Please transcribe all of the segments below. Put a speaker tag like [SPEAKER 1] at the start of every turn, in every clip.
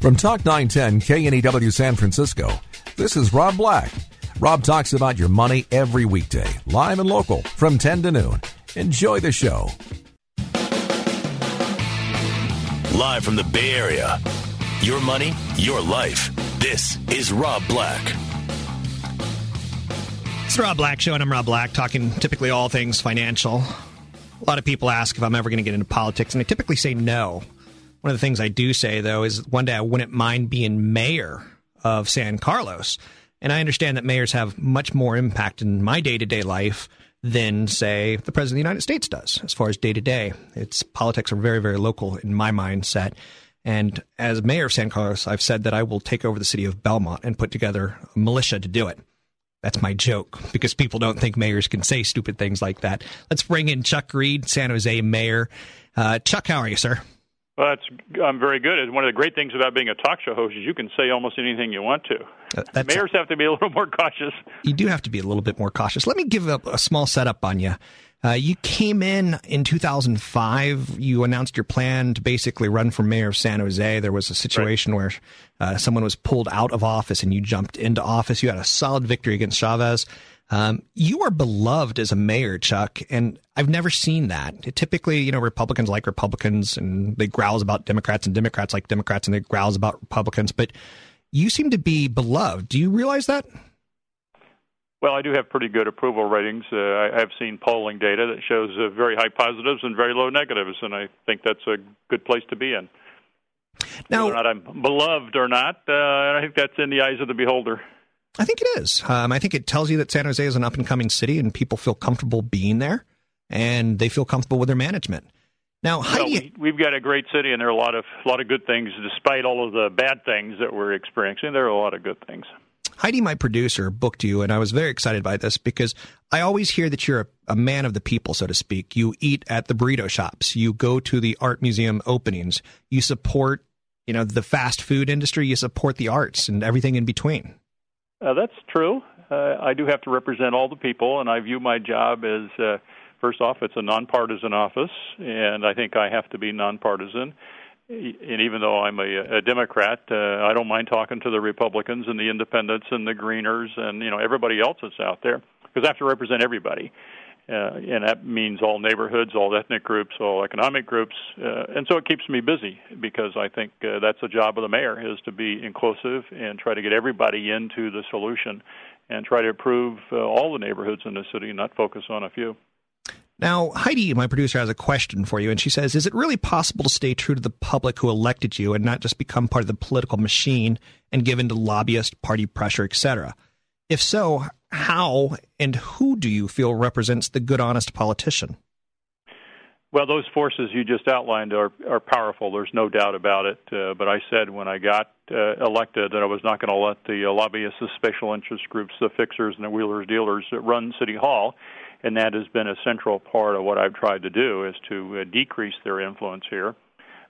[SPEAKER 1] From Talk 910 KNEW San Francisco, this is Rob Black. Rob talks about your money every weekday, live and local, from 10 to noon. Enjoy the show.
[SPEAKER 2] Live from the Bay Area. Your money, your life. This is Rob Black.
[SPEAKER 3] It's the Rob Black Show, and I'm Rob Black, talking typically all things financial. A lot of people ask if I'm ever going to get into politics, and I typically say no. One of the things I do say, though, is one day I wouldn't mind being mayor of San Carlos. And I understand that mayors have much more impact in my day to day life than, say, the President of the United States does, as far as day to day. Its politics are very, very local in my mindset. And as mayor of San Carlos, I've said that I will take over the city of Belmont and put together a militia to do it. That's my joke because people don't think mayors can say stupid things like that. Let's bring in Chuck Reed, San Jose mayor. Uh, Chuck, how are you, sir?
[SPEAKER 4] Well, that's I'm very good. One of the great things about being a talk show host is you can say almost anything you want to. Uh, Mayors have to be a little more cautious.
[SPEAKER 3] You do have to be a little bit more cautious. Let me give a, a small setup on you. Uh, you came in in 2005. You announced your plan to basically run for mayor of San Jose. There was a situation right. where uh, someone was pulled out of office and you jumped into office. You had a solid victory against Chavez. Um, you are beloved as a mayor, Chuck, and I've never seen that. Typically, you know, Republicans like Republicans and they growls about Democrats, and Democrats like Democrats and they growls about Republicans. But you seem to be beloved. Do you realize that?
[SPEAKER 4] Well, I do have pretty good approval ratings. Uh, I have seen polling data that shows uh, very high positives and very low negatives, and I think that's a good place to be in.
[SPEAKER 3] Now,
[SPEAKER 4] Whether or not I'm beloved or not, uh, I think that's in the eyes of the beholder.
[SPEAKER 3] I think it is. Um, I think it tells you that San Jose is an up and coming city, and people feel comfortable being there, and they feel comfortable with their management. Now, how
[SPEAKER 4] well,
[SPEAKER 3] do
[SPEAKER 4] we, have got a great city, and there are a lot of a lot of good things, despite all of the bad things that we're experiencing. There are a lot of good things.
[SPEAKER 3] Heidi, my producer, booked you, and I was very excited by this because I always hear that you're a, a, man of the people, so to speak. You eat at the burrito shops, you go to the art museum openings, you support, you know, the fast food industry, you support the arts and everything in between.
[SPEAKER 4] Uh, that's true. Uh, I do have to represent all the people, and I view my job as uh, first off, it's a nonpartisan office, and I think I have to be nonpartisan. And even though I'm a, a Democrat, uh, I don't mind talking to the Republicans and the Independents and the Greeners and you know everybody else that's out there because I have to represent everybody and that means all neighborhoods, all ethnic groups, all economic groups, uh, and so it keeps me busy because I think uh, that's the job of the mayor is to be inclusive and try to get everybody into the solution and try to improve uh, all the neighborhoods in the city, and not focus on a few.
[SPEAKER 3] Now, Heidi, my producer, has a question for you, and she says, Is it really possible to stay true to the public who elected you and not just become part of the political machine and give in to lobbyist, party pressure, etc.? If so, how and who do you feel represents the good, honest politician?
[SPEAKER 4] Well, those forces you just outlined are are powerful. There's no doubt about it. Uh, but I said when I got uh, elected that I was not going to let the uh, lobbyists, the special interest groups, the fixers, and the wheelers dealers run City Hall, and that has been a central part of what I've tried to do is to uh, decrease their influence here.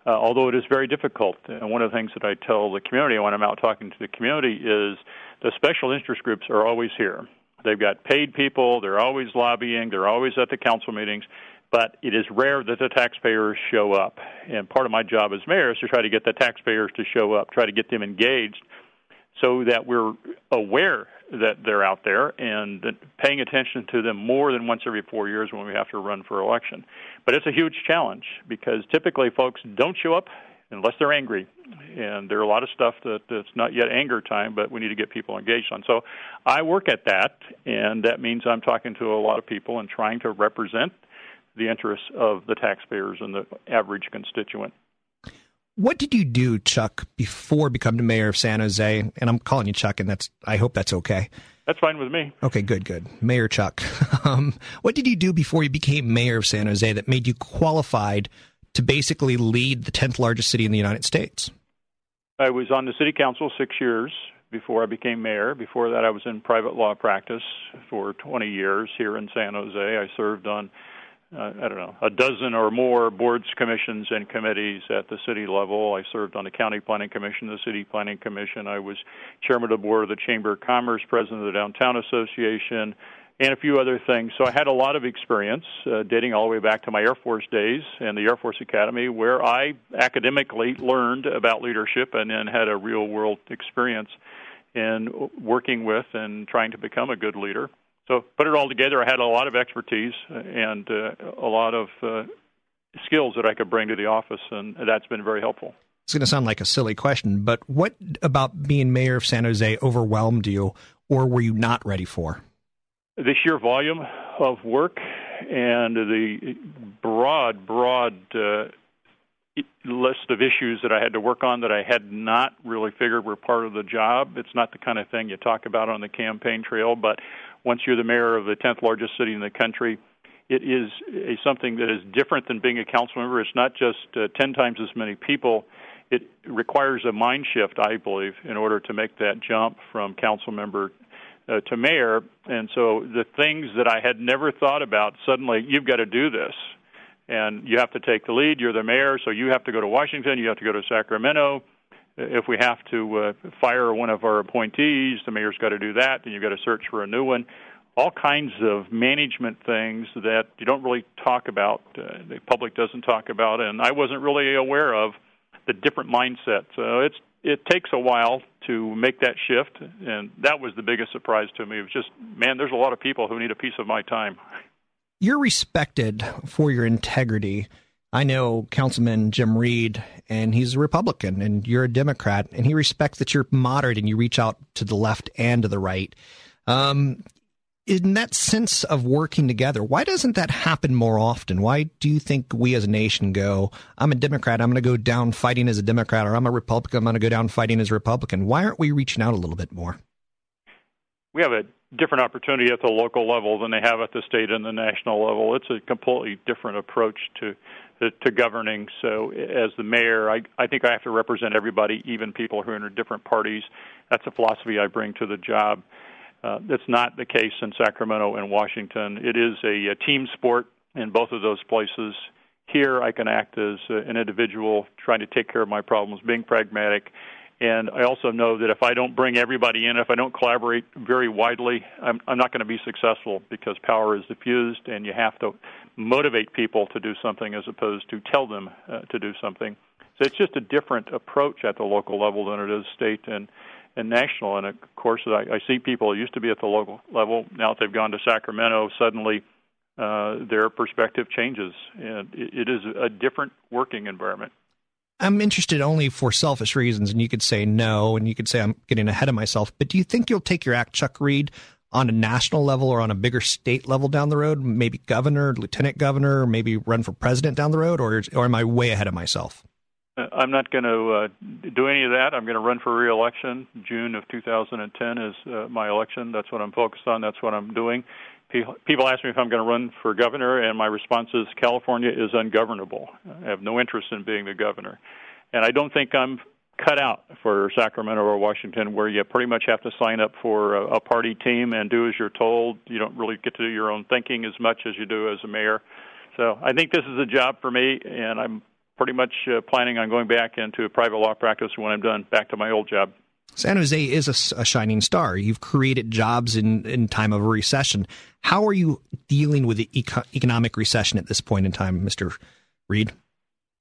[SPEAKER 4] Uh, although it is very difficult, and one of the things that I tell the community when I'm out talking to the community is the special interest groups are always here. They've got paid people, they're always lobbying, they're always at the council meetings, but it is rare that the taxpayers show up. And part of my job as mayor is to try to get the taxpayers to show up, try to get them engaged so that we're aware that they're out there and paying attention to them more than once every four years when we have to run for election. But it's a huge challenge because typically folks don't show up unless they're angry. And there are a lot of stuff that that's not yet anger time, but we need to get people engaged on. So I work at that, and that means I'm talking to a lot of people and trying to represent the interests of the taxpayers and the average constituent.
[SPEAKER 3] What did you do, Chuck, before becoming mayor of San Jose? And I'm calling you Chuck, and that's I hope that's okay.
[SPEAKER 4] That's fine with me.
[SPEAKER 3] Okay, good, good. Mayor Chuck, um, what did you do before you became mayor of San Jose that made you qualified to basically lead the 10th largest city in the United States?
[SPEAKER 4] I was on the city council six years before I became mayor. Before that, I was in private law practice for 20 years here in San Jose. I served on uh, I don't know, a dozen or more boards, commissions, and committees at the city level. I served on the County Planning Commission, the City Planning Commission. I was chairman of the board of the Chamber of Commerce, president of the Downtown Association, and a few other things. So I had a lot of experience uh, dating all the way back to my Air Force days and the Air Force Academy, where I academically learned about leadership and then had a real world experience in working with and trying to become a good leader. So put it all together, I had a lot of expertise and uh, a lot of uh, skills that I could bring to the office, and that's been very helpful.
[SPEAKER 3] It's going to sound like a silly question, but what about being mayor of San Jose overwhelmed you, or were you not ready for?
[SPEAKER 4] The sheer volume of work and the broad, broad uh, list of issues that I had to work on that I had not really figured were part of the job. It's not the kind of thing you talk about on the campaign trail, but once you're the mayor of the 10th largest city in the country, it is a, something that is different than being a council member. It's not just uh, 10 times as many people. It requires a mind shift, I believe, in order to make that jump from council member uh, to mayor. And so the things that I had never thought about, suddenly you've got to do this. And you have to take the lead. You're the mayor, so you have to go to Washington. You have to go to Sacramento if we have to uh, fire one of our appointees, the mayor's got to do that, then you've got to search for a new one. All kinds of management things that you don't really talk about, uh, the public doesn't talk about, and I wasn't really aware of the different mindsets. So it's it takes a while to make that shift, and that was the biggest surprise to me. It was just, man, there's a lot of people who need a piece of my time.
[SPEAKER 3] You're respected for your integrity I know Councilman Jim Reed, and he's a Republican, and you're a Democrat, and he respects that you're moderate and you reach out to the left and to the right. Um, in that sense of working together, why doesn't that happen more often? Why do you think we as a nation go, I'm a Democrat, I'm going to go down fighting as a Democrat, or I'm a Republican, I'm going to go down fighting as a Republican? Why aren't we reaching out a little bit more?
[SPEAKER 4] We have a different opportunity at the local level than they have at the state and the national level. It's a completely different approach to to, governing. So, as the mayor, I, I think I have to represent everybody, even people who are in different parties. That's a philosophy I bring to the job. Uh, that's not the case in Sacramento and Washington. It is a, a team sport in both of those places. Here, I can act as an individual, trying to take care of my problems, being pragmatic, and I also know that if I don't bring everybody in, if I don't collaborate very widely, I'm, I'm not going to be successful because power is diffused and you have to motivate people to do something as opposed to tell them uh, to do something. So it's just a different approach at the local level than it is state and and national. And of course, I, I see people who used to be at the local level now that they've gone to Sacramento. Suddenly, uh, their perspective changes, and it, it is a different working environment.
[SPEAKER 3] I'm interested only for selfish reasons, and you could say no, and you could say I'm getting ahead of myself. But do you think you'll take your act, Chuck Reed, on a national level or on a bigger state level down the road? Maybe governor, lieutenant governor, maybe run for president down the road, or or am I way ahead of myself?
[SPEAKER 4] Uh, I'm not going to uh, do any of that. I'm going to run for reelection. June of 2010 is uh, my election. That's what I'm focused on. That's what I'm doing. People ask me if I'm going to run for governor, and my response is California is ungovernable. I have no interest in being the governor. And I don't think I'm cut out for Sacramento or Washington, where you pretty much have to sign up for a, a party team and do as you're told. You don't really get to do your own thinking as much as you do as a mayor. So I think this is a job for me, and I'm pretty much uh, planning on going back into private law practice when I'm done, back to my old job.
[SPEAKER 3] San Jose is a, a, shining star. You've created jobs in, in time of a recession. How are you dealing with the eco- economic recession at this point in time, Mr. Reed?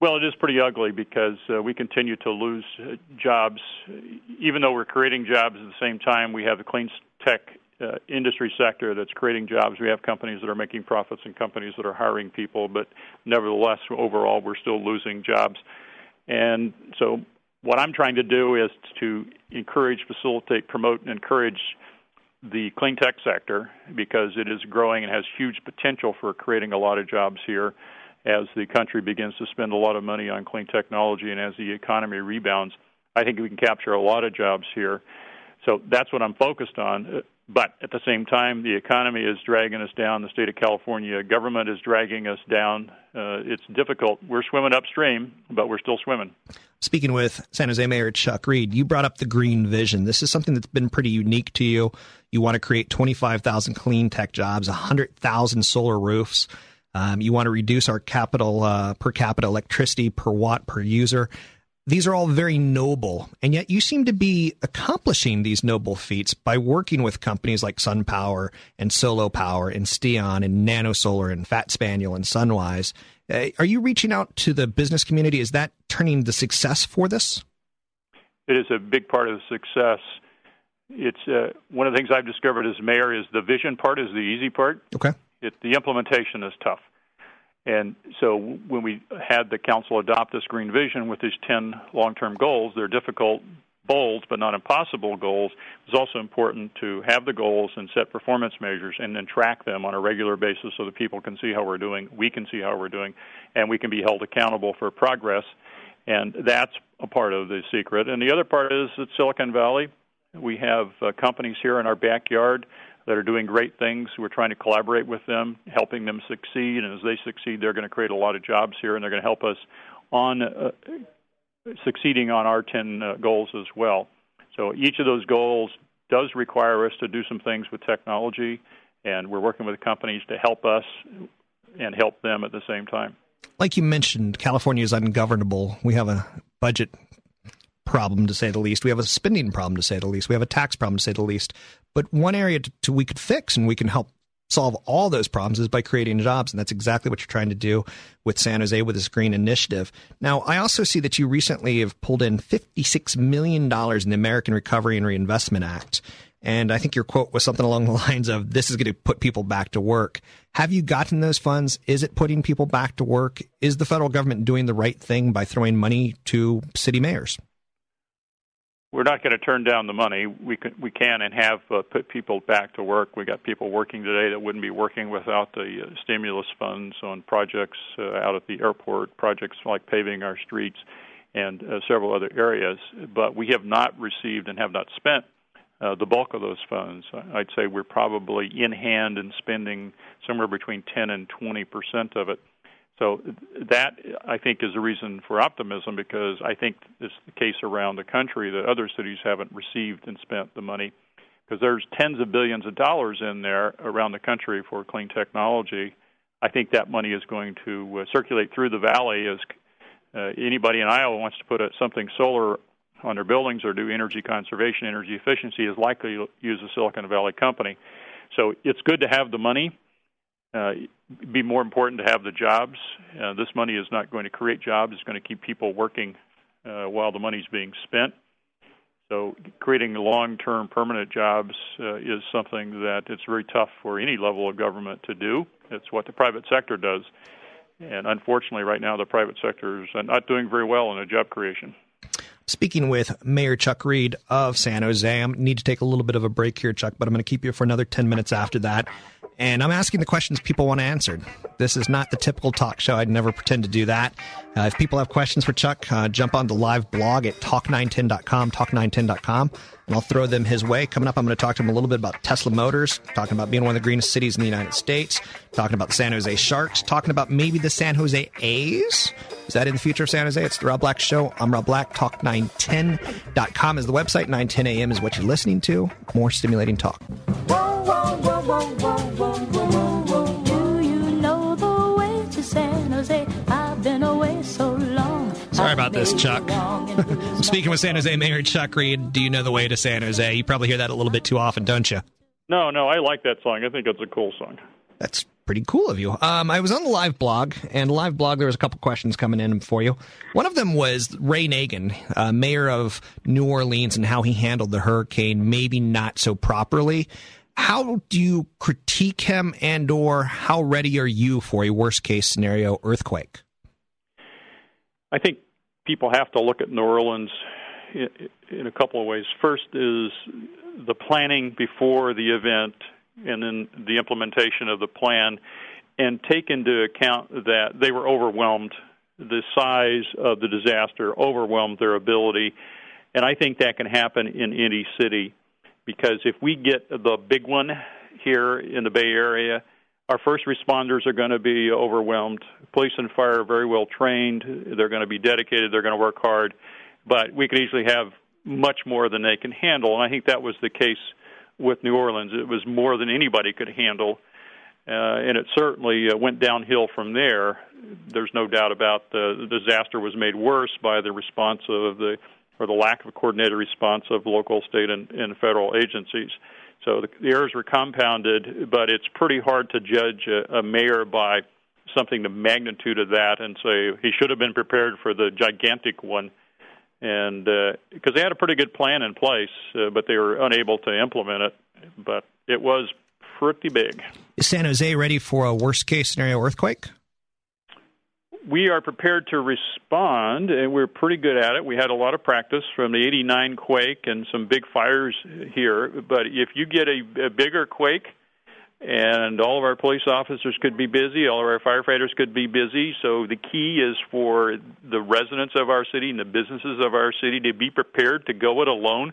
[SPEAKER 4] Well, it is pretty ugly because uh, we continue to lose uh, jobs. Even though we're creating jobs at the same time, we have the clean tech uh, industry sector that's creating jobs. We have companies that are making profits and companies that are hiring people, but nevertheless, overall, we're still losing jobs. And so what I'm trying to do is to encourage, facilitate, promote, and encourage the clean tech sector because it is growing and has huge potential for creating a lot of jobs here as the country begins to spend a lot of money on clean technology and as the economy rebounds. I think we can capture a lot of jobs here. So that's what I'm focused on. But at the same time, the economy is dragging us down. The state of California government is dragging us down. Uh, it's difficult. We're swimming upstream, but we're still swimming.
[SPEAKER 3] Speaking with San Jose Mayor Chuck Reed, you brought up the green vision. This is something that's been pretty unique to you. You want to create 25,000 clean tech jobs, 100,000 solar roofs. Um, you want to reduce our capital uh, per capita electricity per watt per user. These are all very noble, and yet you seem to be accomplishing these noble feats by working with companies like SunPower and Solo Power and Stion and NanoSolar and Fat Spaniel and Sunwise. Uh, are you reaching out to the business community? Is that turning the success for this?
[SPEAKER 4] It is a big part of the success. It's uh, one of the things I've discovered as mayor is the vision part is the easy part.
[SPEAKER 3] Okay.
[SPEAKER 4] It, the implementation is tough. And so when we had the council adopt this green vision with these 10 long term goals, they're difficult, bold, but not impossible goals. It's also important to have the goals and set performance measures and then track them on a regular basis so that people can see how we're doing, we can see how we're doing, and we can be held accountable for progress. And that's a part of the secret. And the other part is that Silicon Valley, we have uh, companies here in our backyard that are doing great things. We're trying to collaborate with them, helping them succeed, and as they succeed, they're going to create a lot of jobs here, and they're going to help us on uh, succeeding on our 10 uh, goals as well. So each of those goals does require us to do some things with technology, and we're working with companies to help us and help them at the same time.
[SPEAKER 3] Like you mentioned, California is ungovernable. We have a budget problem to say the least. We have a spending problem to say the least. We have a tax problem to say the least. But one area to, to we could fix and we can help solve all those problems is by creating jobs. And that's exactly what you're trying to do with San Jose with this green initiative. Now, I also see that you recently have pulled in $56 million in the American Recovery and Reinvestment Act. And I think your quote was something along the lines of, this is going to put people back to work. Have you gotten those funds? Is it putting people back to work? Is the federal government doing the right thing by throwing money to city mayors?
[SPEAKER 4] We're not going to turn down the money. We can, we can and have uh, put people back to work. We got people working today that wouldn't be working without the uh, stimulus funds on projects uh, out at the airport, projects like paving our streets, and uh, several other areas. But we have not received and have not spent uh, the bulk of those funds. I'd say we're probably in hand and spending somewhere between 10 and 20 percent of it. So that I think is a reason for optimism because I think it's the case around the country that other cities haven't received and spent the money because there's tens of billions of dollars in there around the country for clean technology. I think that money is going to uh, circulate through the valley as uh, anybody in Iowa wants to put a, something solar on their buildings or do energy conservation, energy efficiency is likely to use a Silicon Valley company. So it's good to have the money uh, be more important to have the jobs. Uh, this money is not going to create jobs; it's going to keep people working uh, while the money is being spent. So, creating long-term permanent jobs uh, is something that it's very tough for any level of government to do. It's what the private sector does, and unfortunately, right now the private sector is not doing very well in a job creation.
[SPEAKER 3] Speaking with Mayor Chuck Reed of San Jose, I need to take a little bit of a break here, Chuck, but I'm going to keep you for another 10 minutes after that. And I'm asking the questions people want answered. This is not the typical talk show. I'd never pretend to do that. Uh, if people have questions for Chuck, uh, jump on the live blog at talk910.com, talk910.com, and I'll throw them his way. Coming up, I'm going to talk to him a little bit about Tesla Motors, talking about being one of the greenest cities in the United States, talking about the San Jose Sharks, talking about maybe the San Jose A's. Is that in the future of San Jose? It's the Rob Black Show. I'm Rob Black. Talk910.com is the website. 910 a.m. is what you're listening to. More stimulating talk. Whoa, whoa, whoa, this, Chuck. I'm speaking with San Jose Mayor Chuck Reed. Do you know the way to San Jose? You probably hear that a little bit too often, don't you?
[SPEAKER 4] No, no, I like that song. I think it's a cool song.
[SPEAKER 3] That's pretty cool of you. Um, I was on the live blog, and live blog there was a couple questions coming in for you. One of them was Ray Nagin, uh, mayor of New Orleans, and how he handled the hurricane, maybe not so properly. How do you critique him, and/or how ready are you for a worst case scenario earthquake?
[SPEAKER 4] I think people have to look at New Orleans in a couple of ways. First is the planning before the event, and then the implementation of the plan, and take into account that they were overwhelmed. The size of the disaster overwhelmed their ability, and I think that can happen in any city because if we get the big one here in the Bay Area, our first responders are going to be overwhelmed. Police and fire are very well trained. They're going to be dedicated. They're going to work hard. But we could easily have much more than they can handle. And I think that was the case with New Orleans. It was more than anybody could handle. Uh, and it certainly uh, went downhill from there. There's no doubt about the, the disaster was made worse by the response of the or the lack of a coordinated response of local, state, and, and federal agencies. So the, the errors were compounded, but it's pretty hard to judge a, a mayor by something the magnitude of that and say he should have been prepared for the gigantic one and because uh, they had a pretty good plan in place, uh, but they were unable to implement it. But it was pretty big.
[SPEAKER 3] Is San Jose ready for a worst case scenario earthquake?
[SPEAKER 4] We are prepared to respond, and we're pretty good at it. We had a lot of practice from the '89 quake and some big fires here. But if you get a, a bigger quake, and all of our police officers could be busy, all of our firefighters could be busy. So the key is for the residents of our city and the businesses of our city to be prepared to go it alone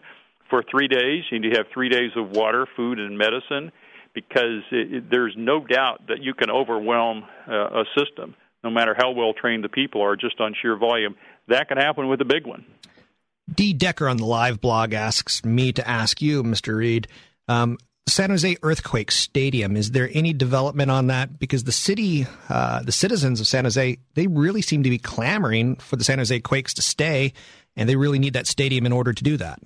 [SPEAKER 4] for three days. You need to have three days of water, food, and medicine because it, it, there's no doubt that you can overwhelm uh, a system, no matter how well trained the people are, just on sheer volume. That can happen with a big one.
[SPEAKER 3] D. Decker on the live blog asks me to ask you, Mr. Reed. Um, San Jose Earthquake Stadium. Is there any development on that? Because the city, uh, the citizens of San Jose, they really seem to be clamoring for the San Jose Quakes to stay, and they really need that stadium in order to do that.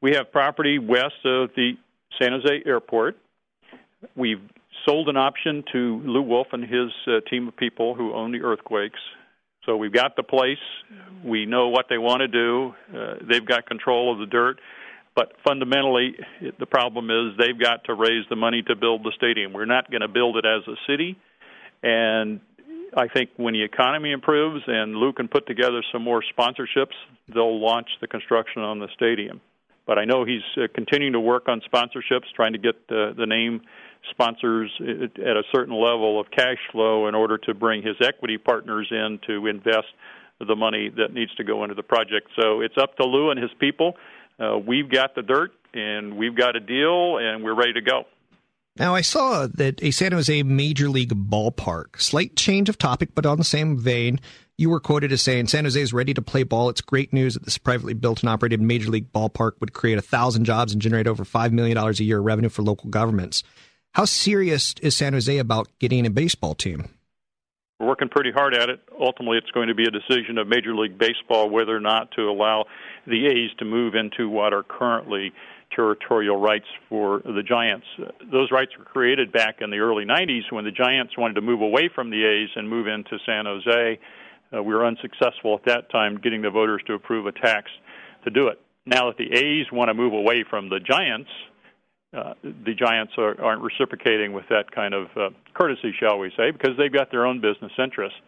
[SPEAKER 4] We have property west of the San Jose Airport. We've sold an option to Lew Wolff and his uh, team of people who own the earthquakes. So we've got the place. We know what they want to do. Uh, they've got control of the dirt but fundamentally, the problem is they've got to raise the money to build the stadium. We're not going to build it as a city. And I think when the economy improves and Lew can put together some more sponsorships, they'll launch the construction on the stadium. But I know he's uh, continuing to work on sponsorships, trying to get the, the name sponsors at a certain level of cash flow in order to bring his equity partners in to invest the money that needs to go into the project. So it's up to Lew and his people uh, we've got the dirt and we've got a deal and we're ready to go.
[SPEAKER 3] Now, I saw that a San Jose Major League ballpark, slight change of topic, but on the same vein, you were quoted as saying San Jose is ready to play ball. It's great news that this privately built and operated Major League ballpark would create a thousand jobs and generate over $5 million a year revenue for local governments. How serious is San Jose about getting a baseball team?
[SPEAKER 4] We're working pretty hard at it. Ultimately, it's going to be a decision of Major League Baseball whether or not to allow the A's to move into what are currently territorial rights for the Giants. Those rights were created back in the early 90s when the Giants wanted to move away from the A's and move into San Jose. Uh, we were unsuccessful at that time getting the voters to approve a tax to do it. Now that the A's want to move away from the Giants, uh, the Giants are, aren't reciprocating with that kind of uh, courtesy, shall we say, because they've got their own business interests.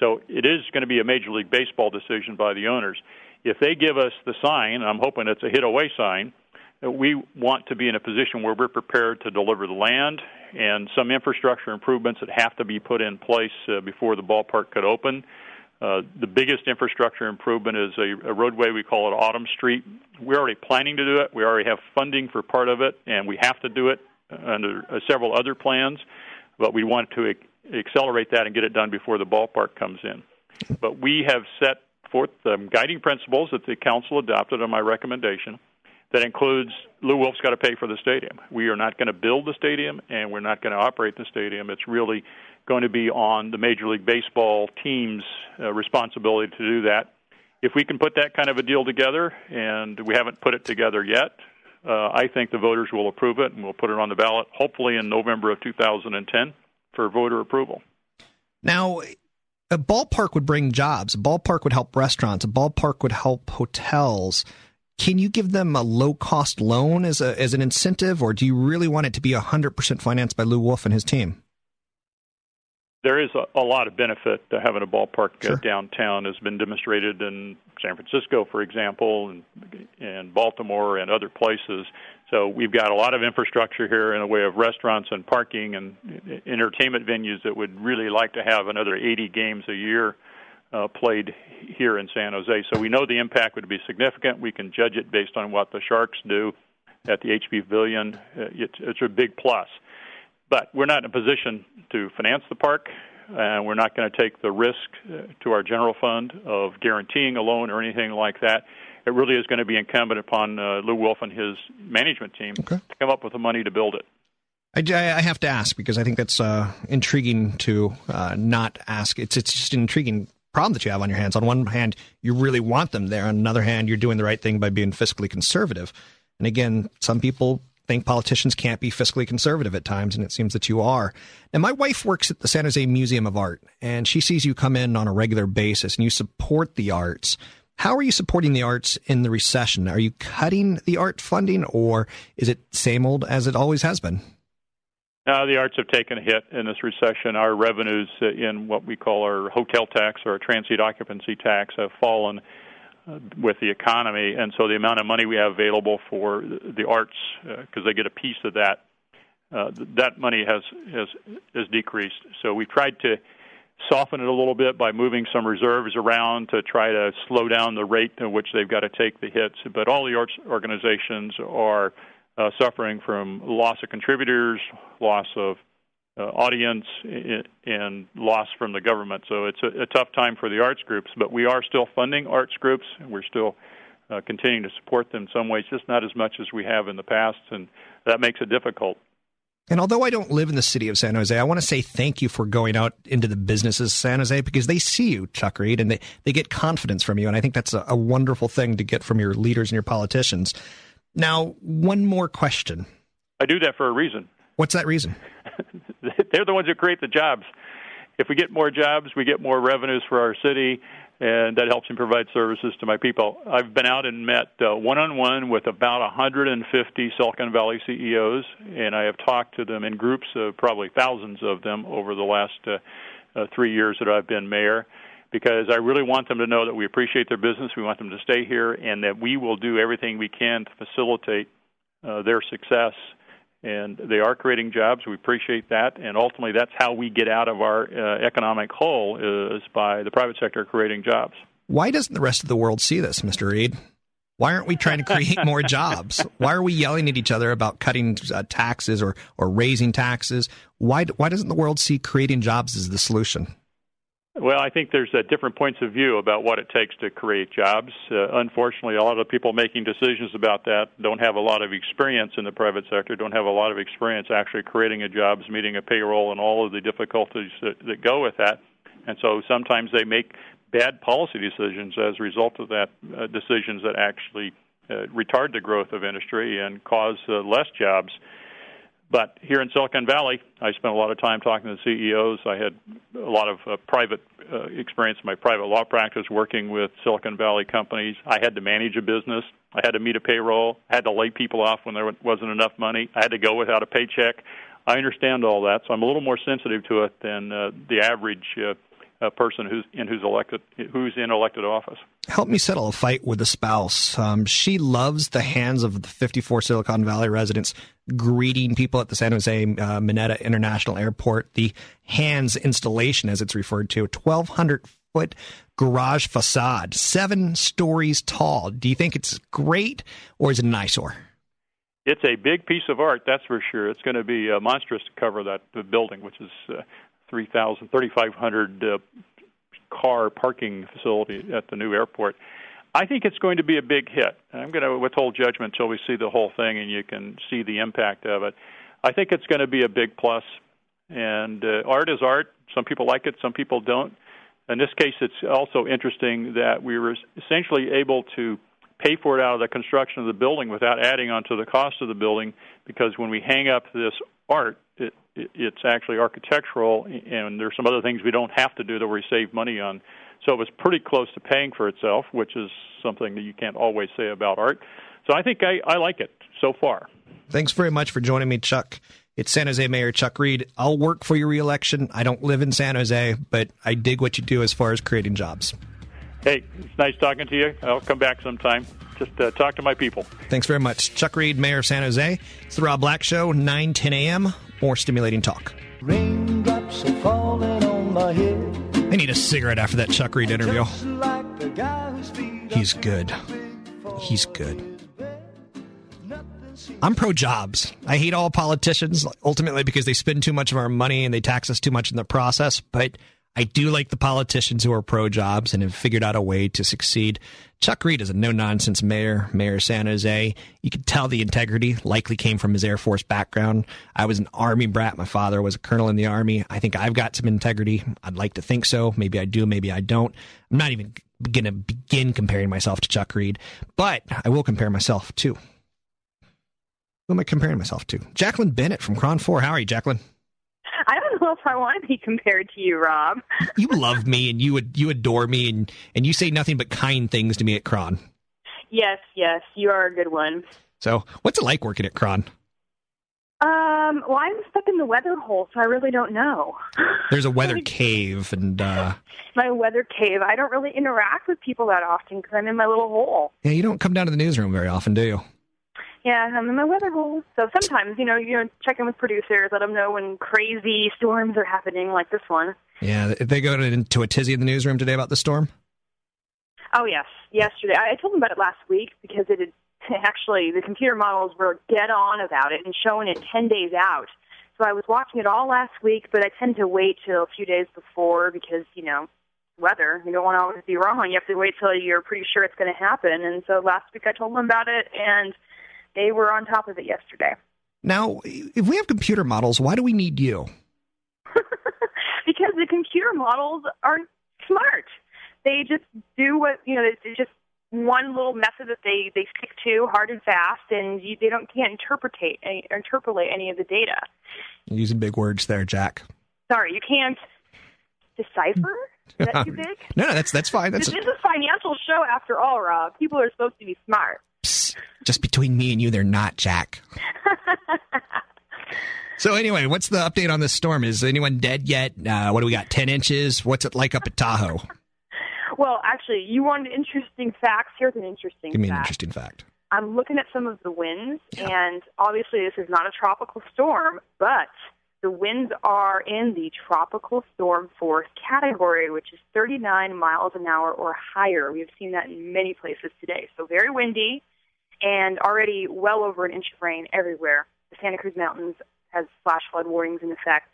[SPEAKER 4] So it is going to be a Major League Baseball decision by the owners. If they give us the sign, and I'm hoping it's a hit away sign, we want to be in a position where we're prepared to deliver the land and some infrastructure improvements that have to be put in place uh, before the ballpark could open. The biggest infrastructure improvement is a, a roadway we call it Autumn Street. We're already planning to do it. We already have funding for part of it, and we have to do it under uh, several other plans. But we want to accelerate that and get it done before the ballpark comes in. But we have set forth the guiding principles that the council adopted on my recommendation. That includes Lew Wolff's got to pay for the stadium. We are not going to build the stadium, and we're not going to operate the stadium. It's really going to be on the Major League Baseball team's uh, responsibility to do that. If we can put that kind of a deal together, and we haven't put it together yet, uh, I think the voters will approve it, and we'll put it on the ballot hopefully in November of 2010 for voter approval.
[SPEAKER 3] Now, a ballpark would bring jobs. A ballpark would help restaurants. A ballpark would help hotels. Can you give them a low cost loan as a as an incentive, or do you really want it to be hundred percent financed by Lew Wolff and his team?
[SPEAKER 4] There is a, a lot of benefit to having a ballpark uh, sure. downtown has been demonstrated in San Francisco, for example, and, and Baltimore and other places. So we've got a lot of infrastructure here in the way of restaurants and parking and entertainment venues that would really like to have another 80 games a year uh, played here in San Jose. So we know the impact would be significant. We can judge it based on what the Sharks do. at the HP Pavilion, uh, it's, it's a big plus. But we're not in a position to finance the park, and we're not going to take the risk uh, to our general fund of guaranteeing a loan or anything like that. It really is going to be incumbent upon uh, Lew Wolff and his management team okay. to come up with the money to build it.
[SPEAKER 3] I, I have to ask because I think that's uh, intriguing to uh, not ask. It's it's just an intriguing problem that you have on your hands. On one hand, you really want them there. On another hand, you're doing the right thing by being fiscally conservative. And again, some people think politicians can't be fiscally conservative at times, and it seems that you are. Now, my wife works at the San Jose Museum of Art, and she sees you come in on a regular basis and you support the arts. How are you supporting the arts in the recession? Are you cutting the art funding, or is it same old as it always has been?
[SPEAKER 4] Now, the arts have taken a hit in this recession. Our revenues in what we call our hotel tax or our transient occupancy tax have fallen uh, with the economy, and so the amount of money we have available for the arts, because uh, they get a piece of that, uh, that money has has has decreased. So we tried to soften it a little bit by moving some reserves around to try to slow down the rate at which they've got to take the hits. But all the arts organizations are uh, suffering from loss of contributors, loss of uh, audience, and loss from the government. So it's a, a, tough time for the arts groups, but we are still funding arts groups, and we're still uh, continuing to support them in some ways, just not as much as we have in the past, and that makes it difficult.
[SPEAKER 3] And although I don't live in the city of San Jose, I want to say thank you for going out into the businesses of San Jose because they see you, Chuck Reed, and they, they get confidence from you. And I think that's a, a wonderful thing to get from your leaders and your politicians. Now, one more question.
[SPEAKER 4] I do that for a reason.
[SPEAKER 3] What's that reason?
[SPEAKER 4] They're the ones who create the jobs. If we get more jobs, we get more revenues for our city, and that helps me provide services to my people. I've been out and met one on one with about 150 Silicon Valley CEOs, and I have talked to them in groups of probably thousands of them over the last uh, uh, three years that I've been mayor because I really want them to know that we appreciate their business, we want them to stay here, and that we will do everything we can to facilitate uh, their success. And they are creating jobs. We appreciate that, and ultimately, that's how we get out of our uh, economic hole is by the private sector creating jobs.
[SPEAKER 3] Why doesn't the rest of the world see this, Mr. Reed? Why aren't we trying to create more jobs? Why are we yelling at each other about cutting uh, taxes or, or raising taxes? Why, why doesn't the world see creating jobs as the solution?
[SPEAKER 4] Well, I think there's uh, different points of view about what it takes to create jobs. Uh, unfortunately, a lot of people making decisions about that don't have a lot of experience in the private sector, don't have a lot of experience actually creating a jobs, meeting a payroll, and all of the difficulties that, that go with that. And so sometimes they make bad policy decisions as a result of that, uh, decisions that actually uh, retard the growth of industry and cause uh, less jobs. But here in Silicon Valley, I spent a lot of time talking to the CEOs. I had a lot of uh, private uh, experience in my private law practice working with Silicon Valley companies. I had to manage a business. I had to meet a payroll. I had to lay people off when there wasn't enough money. I had to go without a paycheck. I understand all that, so I'm a little more sensitive to it than uh, the average uh, a person who's in who's elected who's in elected office.
[SPEAKER 3] Help me settle a fight with a spouse. Um, she loves the hands of the 54 Silicon Valley residents greeting people at the San Jose uh, Mineta International Airport. The hands installation, as it's referred to, 1,200 foot garage facade, seven stories tall. Do you think it's great, or is it an eyesore?
[SPEAKER 4] It's a big piece of art, that's for sure. It's going to be uh, monstrous to cover that building, which is uh, 3,000, 3,500 uh, car parking facility at the new airport. I think it's going to be a big hit. I'm going to withhold judgment until we see the whole thing and you can see the impact of it. I think it's going to be a big plus. And uh, art is art. Some people like it, some people don't. In this case, it's also interesting that we were essentially able to pay for it out of the construction of the building without adding onto the cost of the building because when we hang up this art, it, it's actually architectural, and there's some other things we don't have to do that we save money on. So it was pretty close to paying for itself, which is something that you can't always say about art. So I think I, I like it so far.
[SPEAKER 3] Thanks very much for joining me, Chuck. It's San Jose Mayor Chuck Reed. I'll work for your reelection. I don't live in San Jose, but I dig what you do as far as creating jobs.
[SPEAKER 4] Hey, it's nice talking to you. I'll come back sometime. Just uh, talk to my people.
[SPEAKER 3] Thanks very much. Chuck Reed, Mayor of San Jose. It's the Rob Black Show, 9 10 a.m. More stimulating talk. Raindrops are falling on my head. I need a cigarette after that Chuck Reed interview. Like He's good. He's good. I'm pro jobs. I hate all politicians ultimately because they spend too much of our money and they tax us too much in the process. But I do like the politicians who are pro jobs and have figured out a way to succeed. Chuck Reed is a no nonsense mayor, Mayor of San Jose. You can tell the integrity likely came from his Air Force background. I was an Army brat. My father was a colonel in the Army. I think I've got some integrity. I'd like to think so. Maybe I do, maybe I don't. I'm not even going to begin comparing myself to Chuck Reed, but I will compare myself to. Who am I comparing myself to? Jacqueline Bennett from KRON 4. How are you, Jacqueline?
[SPEAKER 5] Don't know if I want to be compared to you, Rob.
[SPEAKER 3] you love me and you would you adore me and and you say nothing but kind things to me at KRON.
[SPEAKER 5] Yes, yes, you are a good one.
[SPEAKER 3] So, what's it like working at KRON?
[SPEAKER 5] Um, well, I'm stuck in the weather hole, so I really don't know.
[SPEAKER 3] There's a weather cave, and uh,
[SPEAKER 5] my weather cave. I don't really interact with people that often because I'm in my little hole.
[SPEAKER 3] Yeah, you don't come down to the newsroom very often, do you?
[SPEAKER 5] Yeah, I'm in my weather hole. So sometimes, you know, you know, check in with producers, let them know when crazy storms are happening, like this one.
[SPEAKER 3] Yeah, did they go to, to a tizzy in the newsroom today about the storm.
[SPEAKER 5] Oh yes, yesterday I told them about it last week because it had actually the computer models were dead on about it and showing it ten days out. So I was watching it all last week, but I tend to wait till a few days before because you know weather. You don't want to always be wrong. You have to wait till you're pretty sure it's going to happen. And so last week I told them about it, and they were on top of it yesterday.
[SPEAKER 3] Now, if we have computer models, why do we need you?
[SPEAKER 5] because the computer models are smart. They just do what you know. It's just one little method that they they stick to hard and fast, and you, they don't can't interpretate interpolate any of the data.
[SPEAKER 3] You're using big words there, Jack.
[SPEAKER 5] Sorry, you can't decipher. Is that too big?
[SPEAKER 3] no, no, that's that's fine. That's
[SPEAKER 5] this a... is a financial show after all, Rob. People are supposed to be smart.
[SPEAKER 3] Psst, just between me and you, they're not, Jack. so anyway, what's the update on this storm? Is anyone dead yet? Uh, what do we got? Ten inches? What's it like up at Tahoe?
[SPEAKER 5] Well, actually, you wanted interesting facts. Here's an interesting.
[SPEAKER 3] Give me
[SPEAKER 5] fact.
[SPEAKER 3] an interesting fact.
[SPEAKER 5] I'm looking at some of the winds, yeah. and obviously this is not a tropical storm, but the winds are in the tropical storm force category, which is 39 miles an hour or higher. We've seen that in many places today. So very windy and already well over an inch of rain everywhere. The Santa Cruz Mountains has flash flood warnings in effect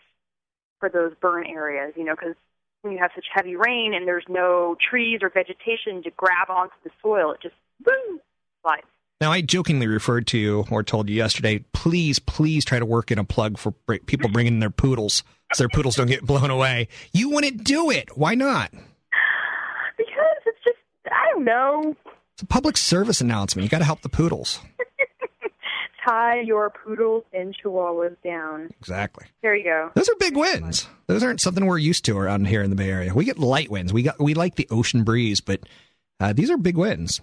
[SPEAKER 5] for those burn areas, you know, because when you have such heavy rain and there's no trees or vegetation to grab onto the soil, it just boom slides.
[SPEAKER 3] Now, I jokingly referred to you or told you yesterday, please, please try to work in a plug for people bringing their poodles so their poodles don't get blown away. You wouldn't do it. Why not?
[SPEAKER 5] Because it's just, I don't know.
[SPEAKER 3] It's a public service announcement. You got to help the poodles.
[SPEAKER 5] Tie your poodles and chihuahuas down.
[SPEAKER 3] Exactly.
[SPEAKER 5] There you go.
[SPEAKER 3] Those are big winds. Those aren't something we're used to around here in the Bay Area. We get light winds. We got we like the ocean breeze, but uh, these are big winds.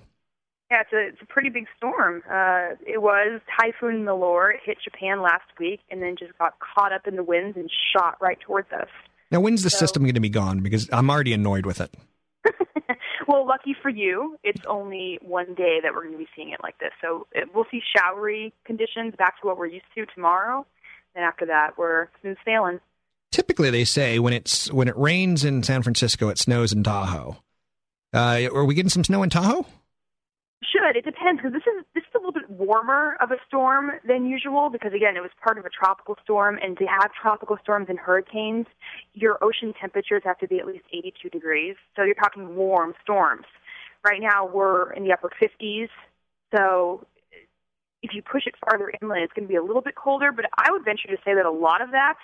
[SPEAKER 5] Yeah, it's a, it's a pretty big storm. Uh, it was Typhoon Melor. It hit Japan last week and then just got caught up in the winds and shot right towards us.
[SPEAKER 3] Now, when's the so, system going to be gone? Because I'm already annoyed with it.
[SPEAKER 5] well, lucky for you, it's only one day that we're going to be seeing it like this. So it, we'll see showery conditions back to what we're used to tomorrow. And after that, we're smooth sailing.
[SPEAKER 3] Typically, they say when it's when it rains in San Francisco, it snows in Tahoe. Uh, are we getting some snow in Tahoe?
[SPEAKER 5] Should it depends because this is this is a little bit warmer of a storm than usual because again it was part of a tropical storm and to have tropical storms and hurricanes, your ocean temperatures have to be at least 82 degrees. So you're talking warm storms. Right now we're in the upper 50s, so if you push it farther inland, it's going to be a little bit colder. But I would venture to say that a lot of that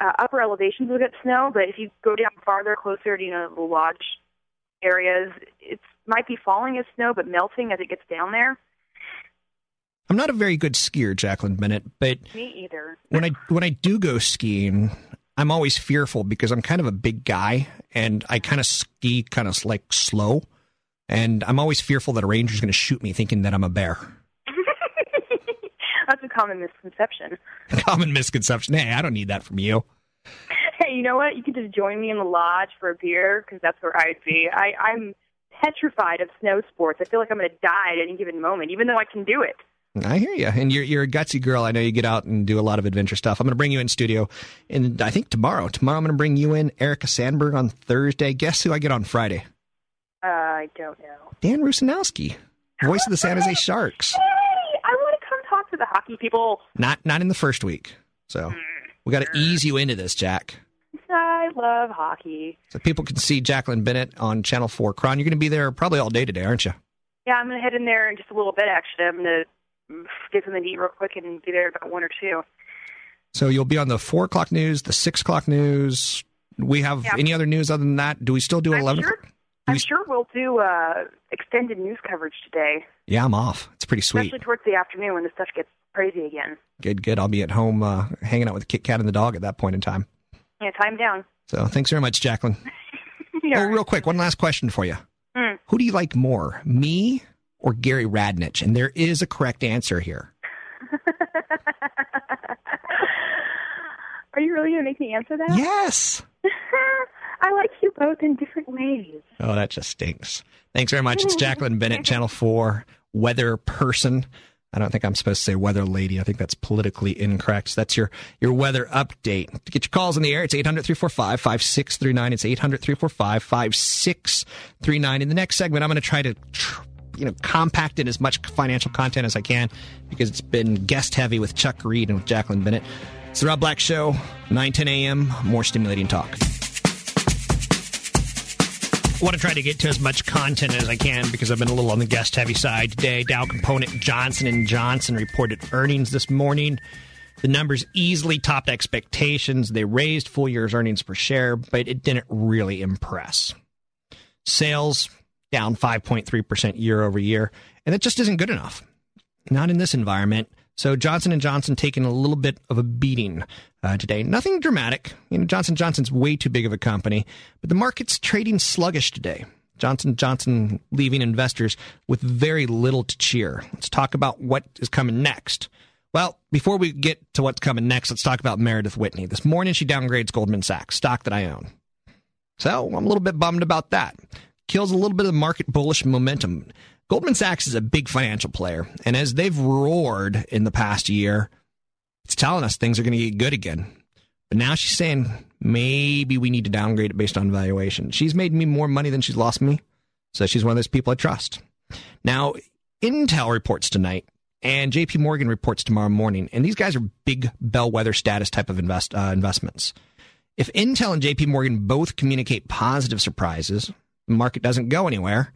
[SPEAKER 5] uh, upper elevations will get snow, but if you go down farther, closer to you know the lodge areas, It might be falling as snow, but melting as it gets down there.
[SPEAKER 3] I'm not a very good skier, Jacqueline Bennett, but
[SPEAKER 5] me either.
[SPEAKER 3] when I when I do go skiing, I'm always fearful because I'm kind of a big guy and I kind of ski kind of like slow, and I'm always fearful that a ranger's going to shoot me, thinking that I'm a bear.
[SPEAKER 5] That's a common misconception.
[SPEAKER 3] Common misconception. Hey, I don't need that from you.
[SPEAKER 5] Hey, you know what? You can just join me in the lodge for a beer because that's where I'd be. I, I'm petrified of snow sports. I feel like I'm going to die at any given moment, even though I can do it.
[SPEAKER 3] I hear you, and you're you're a gutsy girl. I know you get out and do a lot of adventure stuff. I'm going to bring you in studio, and I think tomorrow. Tomorrow I'm going to bring you in Erica Sandberg on Thursday. Guess who I get on Friday?
[SPEAKER 5] Uh, I don't know.
[SPEAKER 3] Dan Rusanowsky, voice of the San Jose Sharks.
[SPEAKER 5] Hey, I want to come talk to the hockey people.
[SPEAKER 3] Not not in the first week. So we got to ease you into this, Jack.
[SPEAKER 5] I love hockey.
[SPEAKER 3] So people can see Jacqueline Bennett on Channel 4 KRON. You're going to be there probably all day today, aren't you?
[SPEAKER 5] Yeah, I'm gonna head in there in just a little bit. Actually, I'm gonna get something to eat real quick and be there about one or two.
[SPEAKER 3] So you'll be on the 4 o'clock news, the 6 o'clock news. We have
[SPEAKER 5] Yeah.
[SPEAKER 3] any other news other than that? Do we still do
[SPEAKER 5] I'm
[SPEAKER 3] 11
[SPEAKER 5] sure.
[SPEAKER 3] o'clock?
[SPEAKER 5] I'm sure we'll do uh, extended news coverage today,
[SPEAKER 3] Yeah, I'm off. It's pretty sweet.
[SPEAKER 5] especially towards the afternoon when the stuff gets crazy again.
[SPEAKER 3] Good, good. I'll be at home uh, hanging out with the Kit Kat and the dog at that point in time.
[SPEAKER 5] Yeah, time down.
[SPEAKER 3] So thanks very much, Jacqueline.
[SPEAKER 5] Yeah.
[SPEAKER 3] Oh, real quick, one last question for you.
[SPEAKER 5] Hmm.
[SPEAKER 3] Who do you like more, me or Gary Radnich? And there is a correct answer here.
[SPEAKER 5] Are you really gonna make me answer that?
[SPEAKER 3] Yes.
[SPEAKER 5] I like you both in different ways.
[SPEAKER 3] Oh, that just stinks. Thanks very much. It's Jacqueline Bennett, Channel 4 weather person. I don't think I'm supposed to say weather lady. I think that's politically incorrect. So that's your, your weather update. To get your calls in the air, it's 800 345 5639. It's 800 345 5639. In the next segment, I'm going to try to you know, compact in as much financial content as I can because it's been guest heavy with Chuck Reed and with Jacqueline Bennett. It's the Rob Black Show, 9 10 a.m. More stimulating talk. Want to try to get to as much content as I can because I've been a little on the guest heavy side today. Dow component Johnson and Johnson reported earnings this morning. The numbers easily topped expectations. They raised full year's earnings per share, but it didn't really impress. Sales down 5.3% year over year, and it just isn't good enough. Not in this environment. So Johnson and Johnson taking a little bit of a beating uh, today. Nothing dramatic. You know, Johnson Johnson's way too big of a company, but the market's trading sluggish today. Johnson Johnson leaving investors with very little to cheer. Let's talk about what is coming next. Well, before we get to what's coming next, let's talk about Meredith Whitney. This morning, she downgrades Goldman Sachs, stock that I own. So I'm a little bit bummed about that. Kills a little bit of market bullish momentum. Goldman Sachs is a big financial player, and as they've roared in the past year, it's telling us things are going to get good again. But now she's saying maybe we need to downgrade it based on valuation. She's made me more money than she's lost me, so she's one of those people I trust. Now, Intel reports tonight, and JP Morgan reports tomorrow morning, and these guys are big bellwether status type of invest, uh, investments. If Intel and JP Morgan both communicate positive surprises, the market doesn't go anywhere,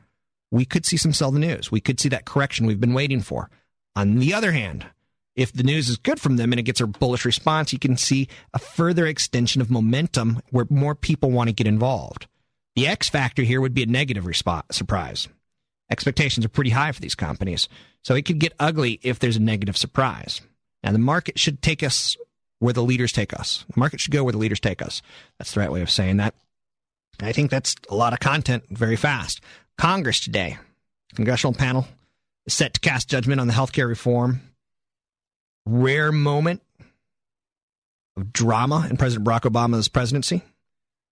[SPEAKER 3] we could see some sell the news. We could see that correction we've been waiting for. On the other hand, if the news is good from them and it gets a bullish response, you can see a further extension of momentum where more people want to get involved. The X factor here would be a negative surprise. Expectations are pretty high for these companies, so it could get ugly if there's a negative surprise. Now, the market should take us where the leaders take us. The market should go where the leaders take us. That's the right way of saying that. I think that's a lot of content very fast. Congress today, congressional panel is set to cast judgment on the healthcare reform. Rare moment of drama in President Barack Obama's presidency.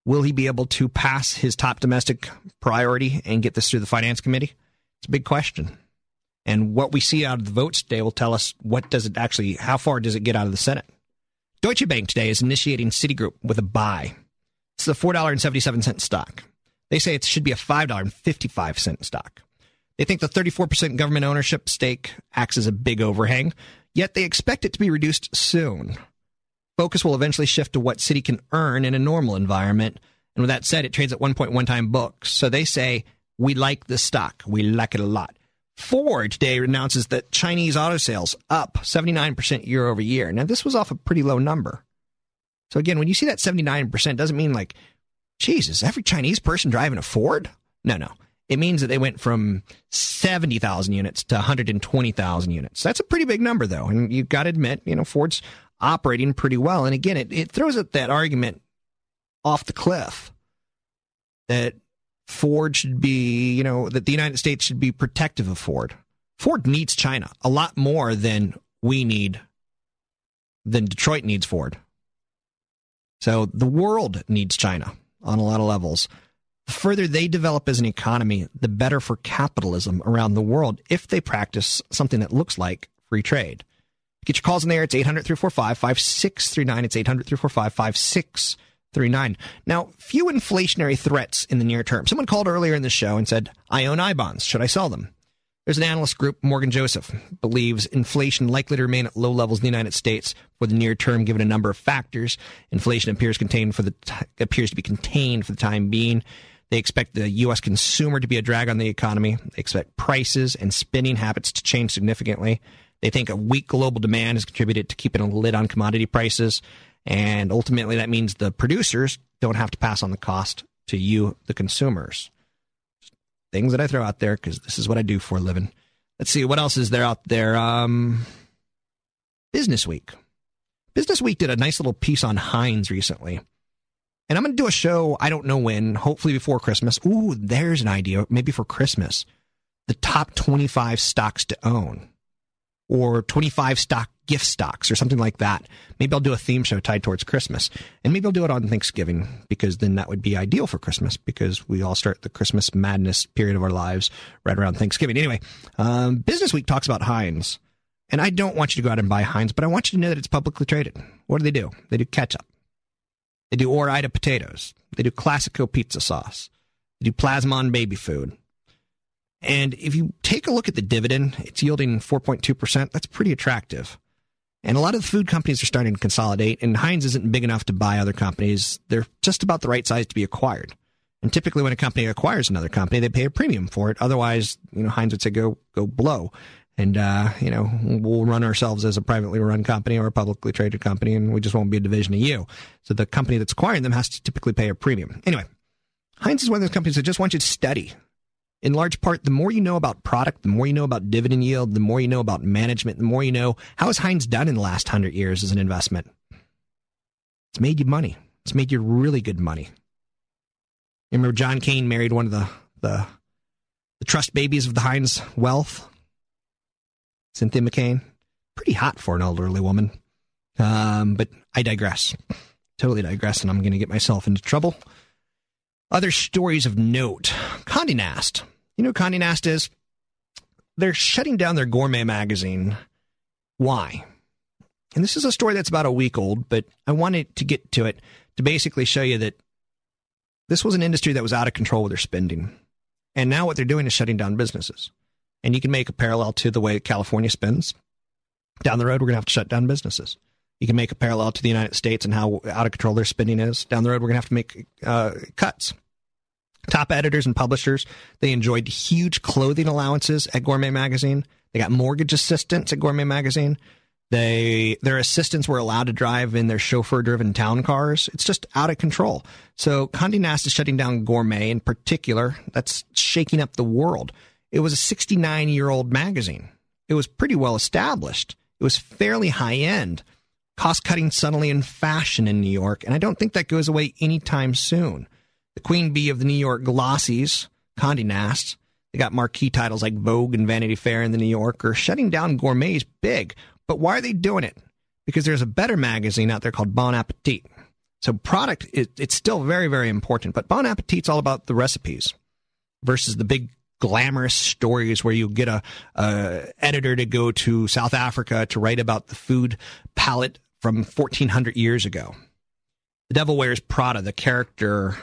[SPEAKER 3] Will he be able to pass his top domestic priority and get this through the finance committee? It's a big question. And what we see out of the votes today will tell us what does it actually, how far does it get out of the Senate? Deutsche Bank today is initiating Citigroup with a buy. It's a $4.77 stock. They say it should be a $5.55 stock. They think the 34% government ownership stake acts as a big overhang, yet they expect it to be reduced soon. Focus will eventually shift to what Citi can earn in a normal environment. And with that said, it trades at 1.1 time books. So they say, we like this stock. We like it a lot. Ford today announces that Chinese auto sales up 79% year over year. Now, this was off a pretty low number. So again, when you see that 79%, it doesn't mean like, Jesus, every Chinese person driving a Ford? No, no. It means that they went from 70,000 units to 120,000 units. That's a pretty big number, though. And you've got to admit, you know, Ford's operating pretty well. And again, it, it throws up that argument off the cliff that Ford should be, you know, that the United States should be protective of Ford. Ford needs China a lot more than we need, than Detroit needs Ford. So the world needs China on a lot of levels. The further they develop as an economy, the better for capitalism around the world if they practice something that looks like free trade. Get your calls in there. It's 800 345 5639. It's 800 345 5639. Now, few inflationary threats in the near term. Someone called earlier in the show and said, I own I bonds. Should I sell them? There's an analyst group, Morgan Joseph, believes inflation likely to remain at low levels in the United States for the near term, given a number of factors. Inflation appears contained for the appears to be contained for the time being. They expect the U.S. consumer to be a drag on the economy. They expect prices and spending habits to change significantly. They think a weak global demand has contributed to keeping a lid on commodity prices. And ultimately, that means the producers don't have to pass on the cost to you, the consumers things that I throw out there because this is what I do for a living. Let's see what else is there out there. Um, Business Week. Business Week did a nice little piece on Heinz recently. And I'm going to do a show, I don't know when, hopefully before Christmas. Ooh, there's an idea, maybe for Christmas. The top 25 stocks to own or 25 stock gift stocks or something like that. Maybe I'll do a theme show tied towards Christmas. And maybe I'll do it on Thanksgiving because then that would be ideal for Christmas because we all start the Christmas madness period of our lives right around Thanksgiving. Anyway, um, Business Week talks about Heinz. And I don't want you to go out and buy Heinz, but I want you to know that it's publicly traded. What do they do? They do ketchup. They do Ore-Ida potatoes. They do Classico pizza sauce. They do Plasmon baby food. And if you take a look at the dividend, it's yielding 4.2%. That's pretty attractive. And a lot of the food companies are starting to consolidate, and Heinz isn't big enough to buy other companies. They're just about the right size to be acquired. And typically, when a company acquires another company, they pay a premium for it. Otherwise, you know, Heinz would say go go blow, and uh, you know, we'll run ourselves as a privately run company or a publicly traded company, and we just won't be a division of you. So the company that's acquiring them has to typically pay a premium. Anyway, Heinz is one of those companies that just want you to study in large part, the more you know about product, the more you know about dividend yield, the more you know about management, the more you know how has Heinz done in the last hundred years as an investment. It's made you money. It's made you really good money. You remember John Kane married one of the, the, the trust babies of the Heinz wealth, Cynthia McCain. Pretty hot for an elderly woman. Um, but I digress. Totally digress, and I'm going to get myself into trouble. Other stories of note Condé Nast. You know Condé Nast is? They're shutting down their gourmet magazine. Why? And this is a story that's about a week old, but I wanted to get to it to basically show you that this was an industry that was out of control with their spending. And now what they're doing is shutting down businesses. And you can make a parallel to the way California spends. Down the road, we're going to have to shut down businesses. You can make a parallel to the United States and how out of control their spending is. Down the road, we're going to have to make uh, cuts. Top editors and publishers, they enjoyed huge clothing allowances at Gourmet Magazine. They got mortgage assistance at Gourmet Magazine. They their assistants were allowed to drive in their chauffeur-driven town cars. It's just out of control. So Condé Nast is shutting down Gourmet in particular. That's shaking up the world. It was a 69-year-old magazine. It was pretty well established. It was fairly high end. Cost cutting suddenly in fashion in New York, and I don't think that goes away anytime soon the queen bee of the New York glossies, Condé Nast. They got marquee titles like Vogue and Vanity Fair and the New Yorker. Shutting down gourmet is big, but why are they doing it? Because there's a better magazine out there called Bon Appetit. So product, it, it's still very, very important, but Bon Appetit's all about the recipes versus the big glamorous stories where you get a, a editor to go to South Africa to write about the food palette from 1400 years ago. The Devil Wears Prada, the character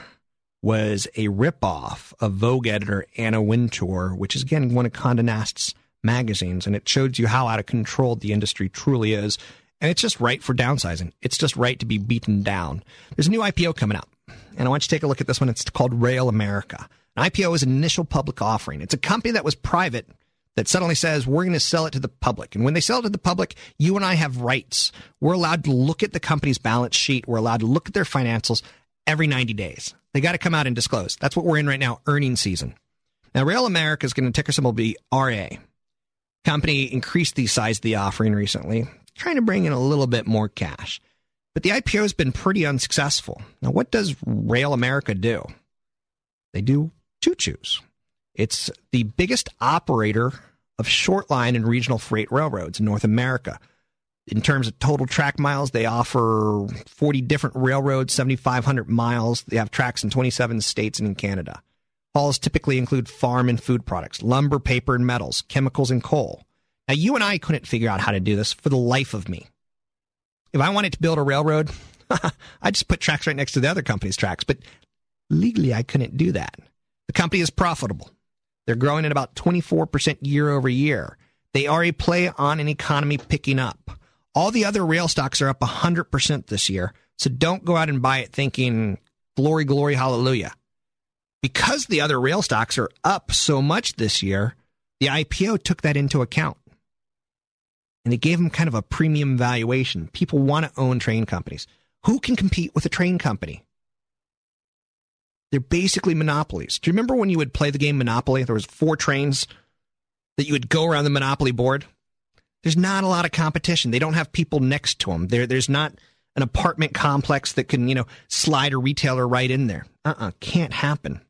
[SPEAKER 3] was a ripoff of Vogue editor Anna Wintour, which is again one of Condé Nast's magazines, and it shows you how out of control the industry truly is. And it's just right for downsizing. It's just right to be beaten down. There's a new IPO coming out, and I want you to take a look at this one. It's called Rail America. An IPO is an initial public offering. It's a company that was private that suddenly says we're going to sell it to the public. And when they sell it to the public, you and I have rights. We're allowed to look at the company's balance sheet. We're allowed to look at their financials every 90 days. They got to come out and disclose. That's what we're in right now, earnings season. Now, Rail America is going to ticker symbol be RA. Company increased the size of the offering recently, trying to bring in a little bit more cash. But the IPO has been pretty unsuccessful. Now, what does Rail America do? They do choo choos. It's the biggest operator of short line and regional freight railroads in North America. In terms of total track miles, they offer 40 different railroads, 7,500 miles. They have tracks in 27 states and in Canada. Hauls typically include farm and food products, lumber, paper, and metals, chemicals, and coal. Now, you and I couldn't figure out how to do this for the life of me. If I wanted to build a railroad, I'd just put tracks right next to the other company's tracks, but legally I couldn't do that. The company is profitable. They're growing at about 24% year over year. They are a play on an economy picking up. All the other rail stocks are up 100% this year. So don't go out and buy it thinking glory, glory, hallelujah. Because the other rail stocks are up so much this year, the IPO took that into account. And it gave them kind of a premium valuation. People want to own train companies. Who can compete with a train company? They're basically monopolies. Do you remember when you would play the game Monopoly? There was four trains that you would go around the Monopoly board. There's not a lot of competition. They don't have people next to them. There, there's not an apartment complex that can, you know, slide a retailer right in there. Uh-uh, can't happen.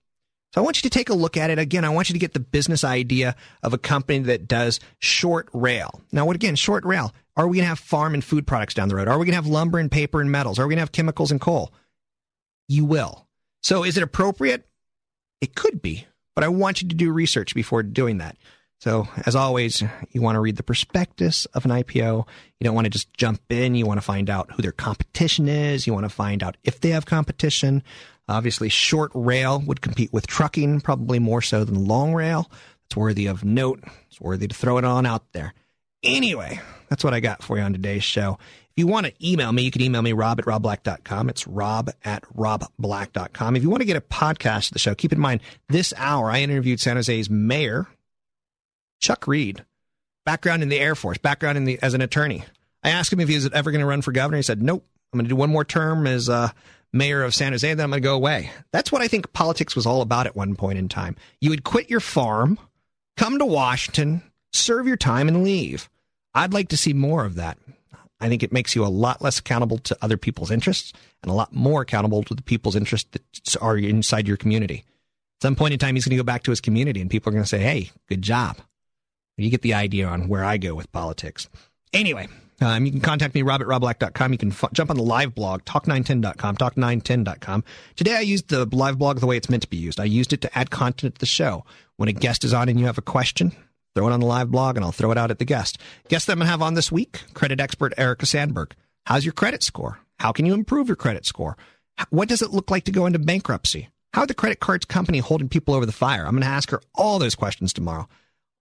[SPEAKER 3] So I want you to take a look at it again. I want you to get the business idea of a company that does short rail. Now, what again? Short rail. Are we going to have farm and food products down the road? Are we going to have lumber and paper and metals? Are we going to have chemicals and coal? You will. So is it appropriate? It could be, but I want you to do research before doing that. So, as always, you want to read the prospectus of an IPO. You don't want to just jump in. You want to find out who their competition is. You want to find out if they have competition. Obviously, short rail would compete with trucking, probably more so than long rail. It's worthy of note. It's worthy to throw it on out there. Anyway, that's what I got for you on today's show. If you want to email me, you can email me, rob at robblack.com. It's rob at robblack.com. If you want to get a podcast of the show, keep in mind, this hour I interviewed San Jose's mayor, Chuck Reed, background in the Air Force, background in the as an attorney. I asked him if he was ever going to run for governor. He said, nope, I'm going to do one more term as uh, mayor of San Jose, then I'm going to go away. That's what I think politics was all about at one point in time. You would quit your farm, come to Washington, serve your time, and leave. I'd like to see more of that. I think it makes you a lot less accountable to other people's interests and a lot more accountable to the people's interests that are inside your community. At some point in time, he's going to go back to his community and people are going to say, hey, good job. You get the idea on where I go with politics. Anyway, um, you can contact me, rob at robblack.com. You can f- jump on the live blog, talk910.com, talk910.com. Today I used the live blog the way it's meant to be used. I used it to add content to the show. When a guest is on and you have a question, Throw it on the live blog and I'll throw it out at the guest. Guest that I'm going to have on this week, credit expert Erica Sandberg. How's your credit score? How can you improve your credit score? What does it look like to go into bankruptcy? How are the credit cards company holding people over the fire? I'm going to ask her all those questions tomorrow.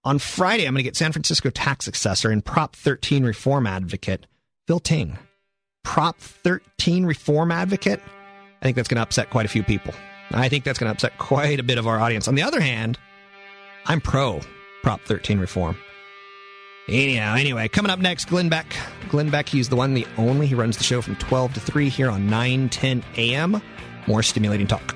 [SPEAKER 3] On Friday, I'm going to get San Francisco tax assessor and Prop 13 reform advocate Phil Ting. Prop 13 reform advocate? I think that's going to upset quite a few people. I think that's going to upset quite a bit of our audience. On the other hand, I'm pro Prop 13 reform. Anyhow, anyway, coming up next, Glenn Beck. Glenn Beck, he's the one, the only. He runs the show from 12 to 3 here on 910 a.m. More stimulating talk.